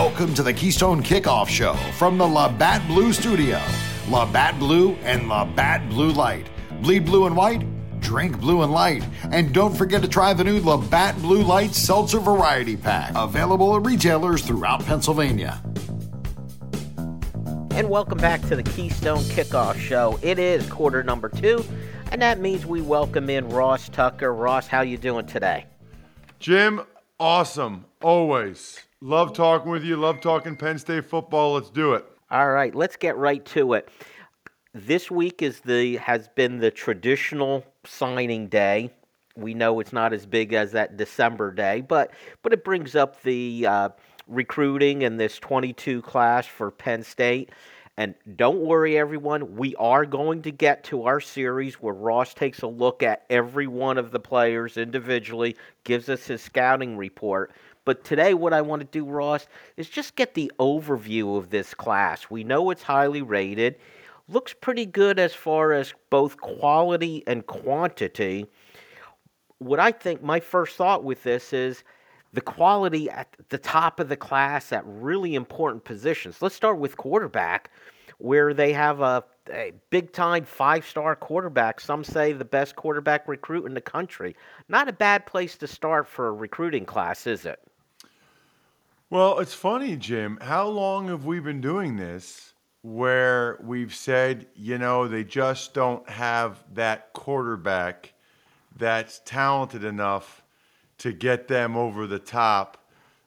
Welcome to the Keystone Kickoff Show from the Labatt Blue Studio. Labatt Blue and Labatt Blue Light. Bleed blue and white, drink blue and light. And don't forget to try the new Labatt Blue Light Seltzer Variety Pack, available at retailers throughout Pennsylvania. And welcome back to the Keystone Kickoff Show. It is quarter number two, and that means we welcome in Ross Tucker. Ross, how you doing today? Jim, awesome. Always. Love talking with you. Love talking Penn State football. Let's do it. All right, let's get right to it. This week is the has been the traditional signing day. We know it's not as big as that December day, but but it brings up the uh, recruiting in this 22 class for Penn State. And don't worry, everyone, we are going to get to our series where Ross takes a look at every one of the players individually, gives us his scouting report. But today, what I want to do, Ross, is just get the overview of this class. We know it's highly rated, looks pretty good as far as both quality and quantity. What I think my first thought with this is the quality at the top of the class at really important positions. Let's start with quarterback, where they have a, a big time five star quarterback. Some say the best quarterback recruit in the country. Not a bad place to start for a recruiting class, is it? Well, it's funny, Jim. How long have we been doing this where we've said, you know, they just don't have that quarterback that's talented enough to get them over the top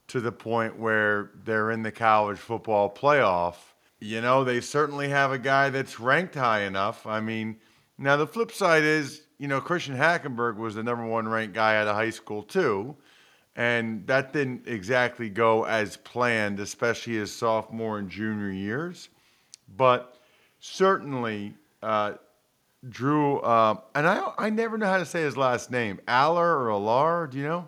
to the point where they're in the college football playoff. You know, they certainly have a guy that's ranked high enough. I mean, now the flip side is, you know, Christian Hackenberg was the number one ranked guy out of high school, too. And that didn't exactly go as planned, especially his sophomore and junior years. But certainly, uh, Drew, uh, and I, I never know how to say his last name, Aller or Alar, do you know?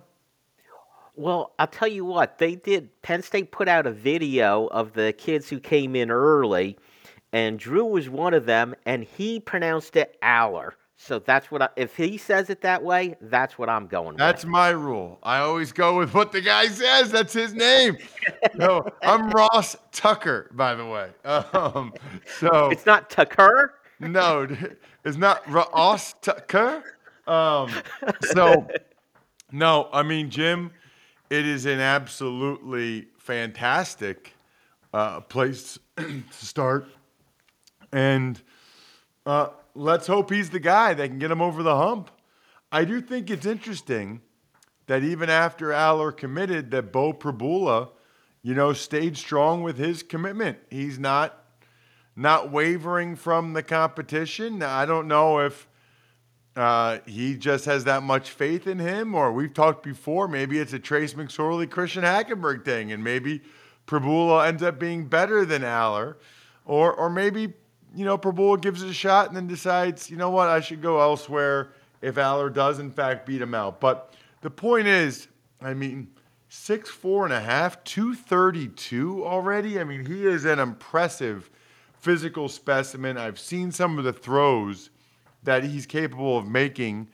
Well, I'll tell you what, they did. Penn State put out a video of the kids who came in early, and Drew was one of them, and he pronounced it Aller. So that's what I, if he says it that way, that's what I'm going That's with. my rule. I always go with what the guy says. That's his name. no, I'm Ross Tucker, by the way. Um, so It's not Tucker. no, it's not Ross Tucker. Um, so no, I mean Jim, it is an absolutely fantastic uh, place to start, and uh, let's hope he's the guy that can get him over the hump. I do think it's interesting that even after Allar committed, that Beau Pribula, you know, stayed strong with his commitment. He's not not wavering from the competition. I don't know if uh, he just has that much faith in him, or we've talked before. Maybe it's a Trace McSorley, Christian Hackenberg thing, and maybe Pribula ends up being better than Allar, or or maybe you know Pribula gives it a shot and then decides, you know what, I should go elsewhere if Allar does in fact beat him out. But the point is, I mean. Six four and a half, two thirty two already. I mean, he is an impressive physical specimen. I've seen some of the throws that he's capable of making.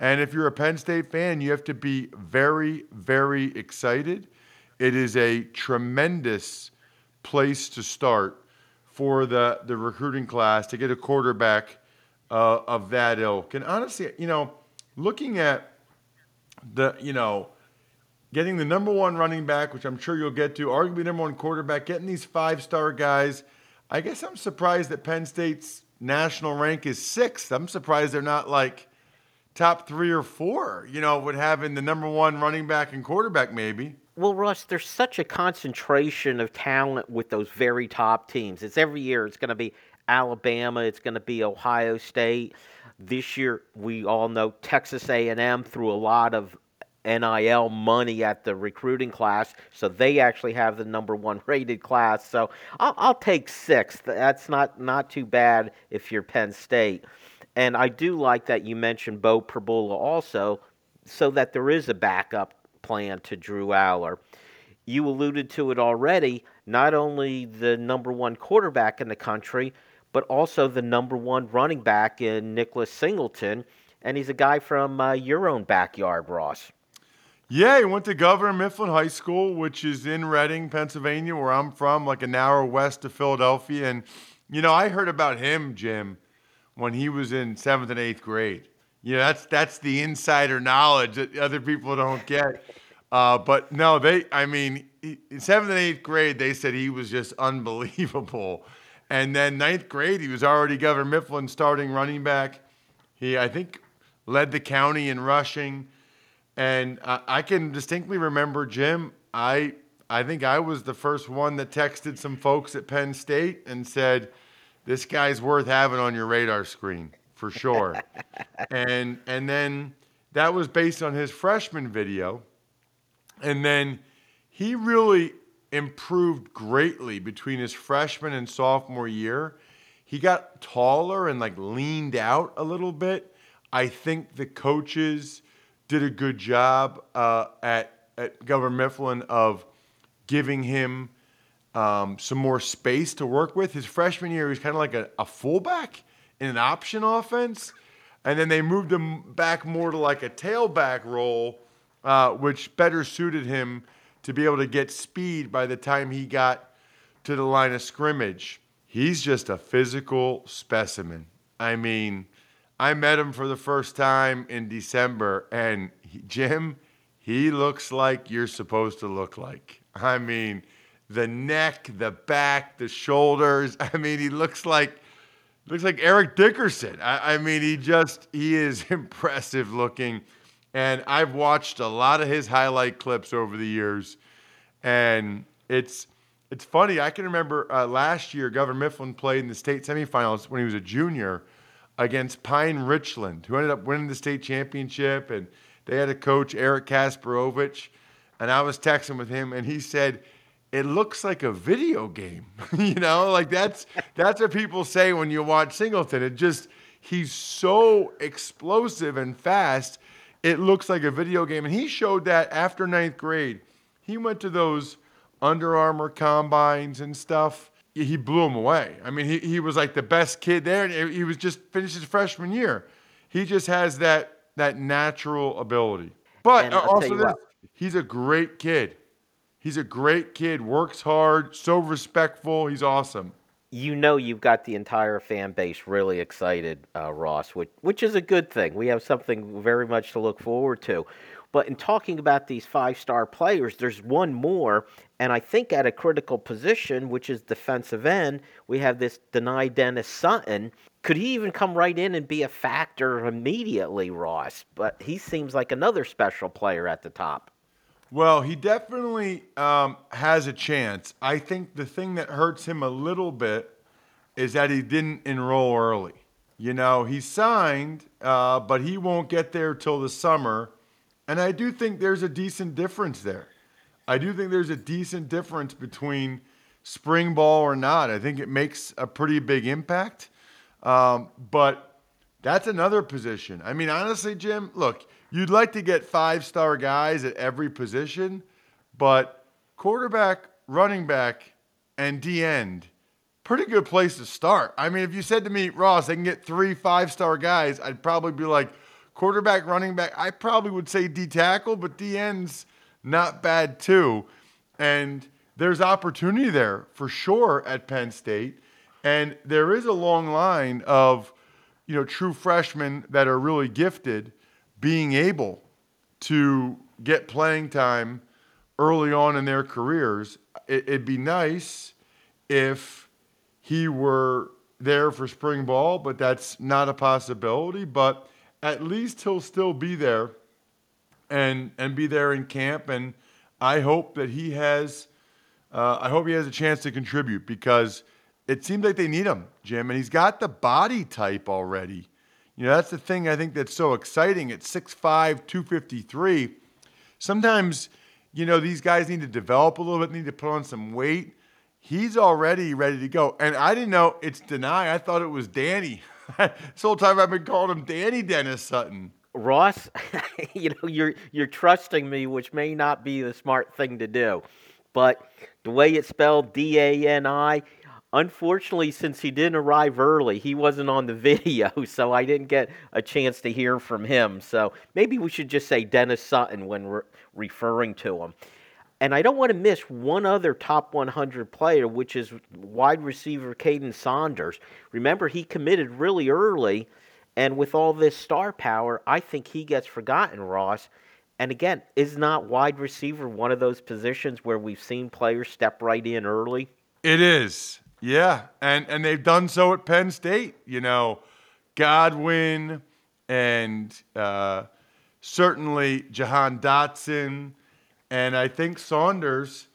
And if you're a Penn State fan, you have to be very, very excited. It is a tremendous place to start for the, the recruiting class to get a quarterback uh, of that ilk. And honestly, you know, looking at the, you know, getting the number one running back, which I'm sure you'll get to, arguably number one quarterback, getting these five star guys. I guess I'm surprised that Penn State's national rank is sixth. I'm surprised they're not like top three or four, you know, with having the number one running back and quarterback, maybe. Well, Russ, there's such a concentration of talent with those very top teams. It's every year. It's going to be Alabama. It's going to be Ohio State. This year, we all know Texas A&M threw a lot of NIL money at the recruiting class, so they actually have the number one rated class. So I'll, I'll take sixth. That's not not too bad if you're Penn State. And I do like that you mentioned Beau Pribula also, so that there is a backup plan to Drew Allar. You alluded to it already. Not only the number one quarterback in the country, but also the number one running back in Nicholas Singleton, and he's a guy from uh, your own backyard, Ross. Yeah, he went to Governor Mifflin High School, which is in Reading, Pennsylvania, where I'm from, like an hour west of Philadelphia. And, you know, I heard about him, Jim, when he was in seventh and eighth grade. You know, that's that's the insider knowledge that other people don't get. Uh, but no, they, I mean, in seventh and eighth grade, they said he was just unbelievable. And then ninth grade, he was already Governor Mifflin starting running back. He, I think, led the county in rushing. And I, I can distinctly remember, Jim, I, I think I was the first one that texted some folks at Penn State and said, this guy's worth having on your radar screen for sure. and, and then that was based on his freshman video. And then he really improved greatly between his freshman and sophomore year. He got taller and like leaned out a little bit. I think the coaches did a good job uh, at, at Governor Mifflin of giving him um, some more space to work with. His freshman year, he was kind of like a, a fullback in an option offense. And then they moved him back more to like a tailback role, uh, which better suited him to be able to get speed by the time he got to the line of scrimmage. He's just a physical specimen. I mean, I met him for the first time in December, and he, Jim, he looks like you're supposed to look like. I mean, the neck, the back, the shoulders. I mean, he looks like looks like Eric Dickerson. I, I mean, he just he is impressive looking. And I've watched a lot of his highlight clips over the years, and it's it's funny. I can remember uh, last year, Governor Mifflin played in the state semifinals when he was a junior against Pine Richland, who ended up winning the state championship, and they had a coach Eric Kasperowicz, and I was texting with him, and he said. It looks like a video game, you know. Like that's that's what people say when you watch Singleton. It just he's so explosive and fast it looks like a video game. And he showed that after ninth grade. He went to those Under Armour combines and stuff. He blew them away. I mean, he, he was like the best kid there. And he was just finished his freshman year. He just has that that natural ability. But also, this, he's a great kid. He's a great kid. Works hard. So respectful. He's awesome you know you've got the entire fan base really excited, uh, Ross, which, which is a good thing. We have something very much to look forward to. But in talking about these five star players, there's one more, and I think at a critical position, which is defensive end, we have this Dani Dennis Sutton. Could he even come right in and be a factor immediately, Ross? But he seems like another special player at the top. Well, he definitely um, has a chance. I think the thing that hurts him a little bit is that he didn't enroll early. You know, he signed, uh, but he won't get there till the summer. And I do think there's a decent difference there. I do think there's a decent difference between spring ball or not. I think it makes a pretty big impact. Um, but that's another position. I mean, honestly, Jim, look, you'd like to get five star guys at every position, but quarterback, running back, and D end, pretty good place to start. I mean, if you said to me, Ross, I can get three five star guys, I'd probably be like, quarterback, running back. I probably would say D tackle, but D end's not bad too. And there's opportunity there for sure at Penn State. And there is a long line of, you know, true freshmen that are really gifted being able to get playing time early on in their careers. It, would be nice if he were there for spring ball, but that's not a possibility. But at least he'll still be there and and be there in camp. And I hope that he has. Uh, I hope he has a chance to contribute because it seems like they need him, Jim, and he's got the body type already you know, that's the thing I think that's so exciting at 6'5, 253. Sometimes, you know, these guys need to develop a little bit, need to put on some weight. He's already ready to go. And I didn't know it's Dani. I thought it was Danny. this whole time I've been calling him Danny Dennis Sutton. Ross, you know, you're you're trusting me, which may not be the smart thing to do. But the way it's spelled D A N I, Unfortunately, since he didn't arrive early, he wasn't on the video, so I didn't get a chance to hear from him. So maybe we should just say Dennis Sutton when re- referring to him. And I don't want to miss one other top 100 player, which is wide receiver Kaden Saunders. Remember, he committed really early, and with all this star power, I think he gets forgotten, Ross. And again, is not wide receiver one of those positions where we've seen players step right in early? It is, yeah, and and they've done so at Penn State. You know, Godwin and uh, certainly Jahan Dotson and I think Saunders,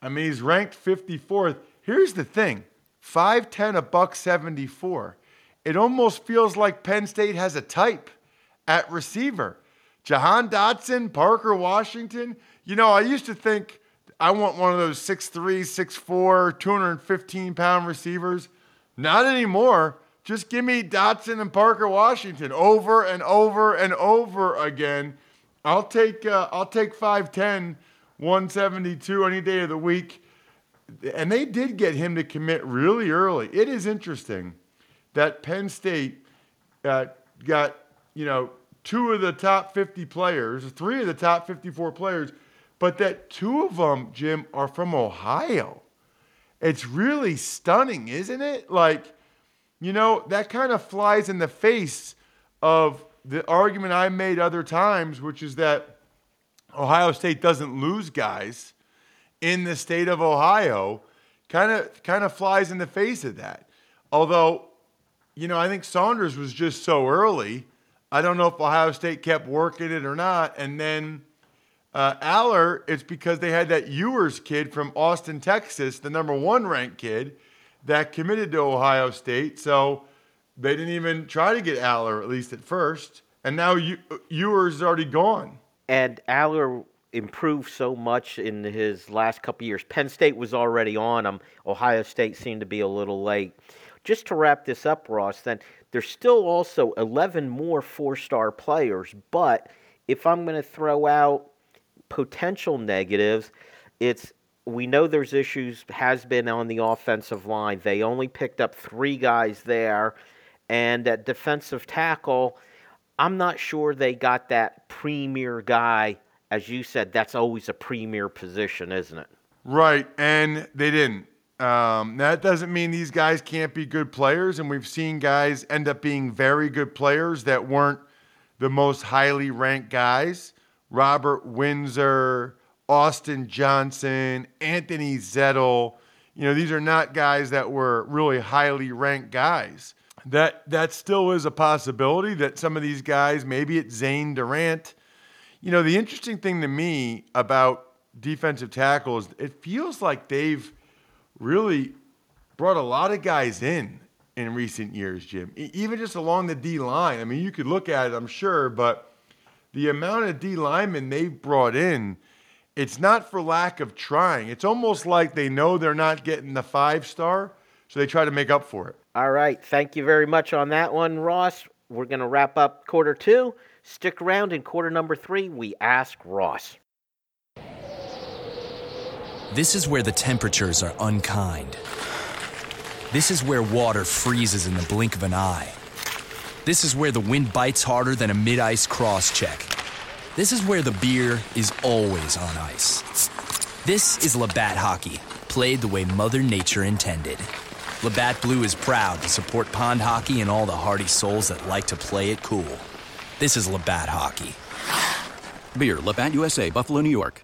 I mean, he's ranked 54th. Here's the thing 5'10, a buck 74. It almost feels like Penn State has a type at receiver. Jahan Dotson, Parker Washington. You know, I used to think I want one of those 6'3, 6'4, 215 pound receivers. Not anymore. Just give me Dotson and Parker Washington over and over and over again. I'll take uh, I'll take 5'10, 172 any day of the week. And they did get him to commit really early. It is interesting that Penn State uh, got, you know, two of the top 50 players, three of the top 54 players, but that two of them, Jim, are from Ohio. It's really stunning, isn't it? Like, you know, that kind of flies in the face of the argument I made other times, which is that Ohio State doesn't lose guys in the state of Ohio, kind of kind of flies in the face of that. Although, you know, I think Saunders was just so early. I don't know if Ohio State kept working it or not. And then uh, Allar, it's because they had that Ewers kid from Austin, Texas, the number one ranked kid that committed to Ohio State. So they didn't even try to get Allar, at least at first. And now Ewers is already gone. And Allar improved so much in his last couple years. Penn State was already on him. Ohio State seemed to be a little late. Just to wrap this up, Ross, then there's still also 11 more four star players. But if I'm going to throw out potential negatives, it's we know there's issues has been on the offensive line. They only picked up three guys there and at defensive tackle, I'm not sure they got that premier guy. As you said, that's always a premier position, isn't it? Right, and they didn't. Um, that doesn't mean these guys can't be good players, and we've seen guys end up being very good players that weren't the most highly ranked guys. Robert Windsor, Austin Johnson, Anthony Zettel. You know, these are not guys that were really highly ranked guys that that still is a possibility that some of these guys, maybe it's Zane Durant. You know, the interesting thing to me about defensive tackles, it feels like they've really brought a lot of guys in in recent years, Jim. Even just along the D line. I mean, you could look at it, I'm sure, but the amount of D linemen they've brought in, it's not for lack of trying. It's almost like they know they're not getting the five star, so they try to make up for it. All right. Thank you very much on that one, Ross. We're going to wrap up quarter two. Stick around in quarter number three. We ask Ross. This is where the temperatures are unkind. This is where water freezes in the blink of an eye. This is where the wind bites harder than a mid ice cross check. This is where the beer is always on ice. This is Labatt hockey, played the way Mother Nature intended. Labatt Blue is proud to support pond hockey and all the hardy souls that like to play it cool. This is Labatt Hockey. Beer, Labatt USA, Buffalo, New York.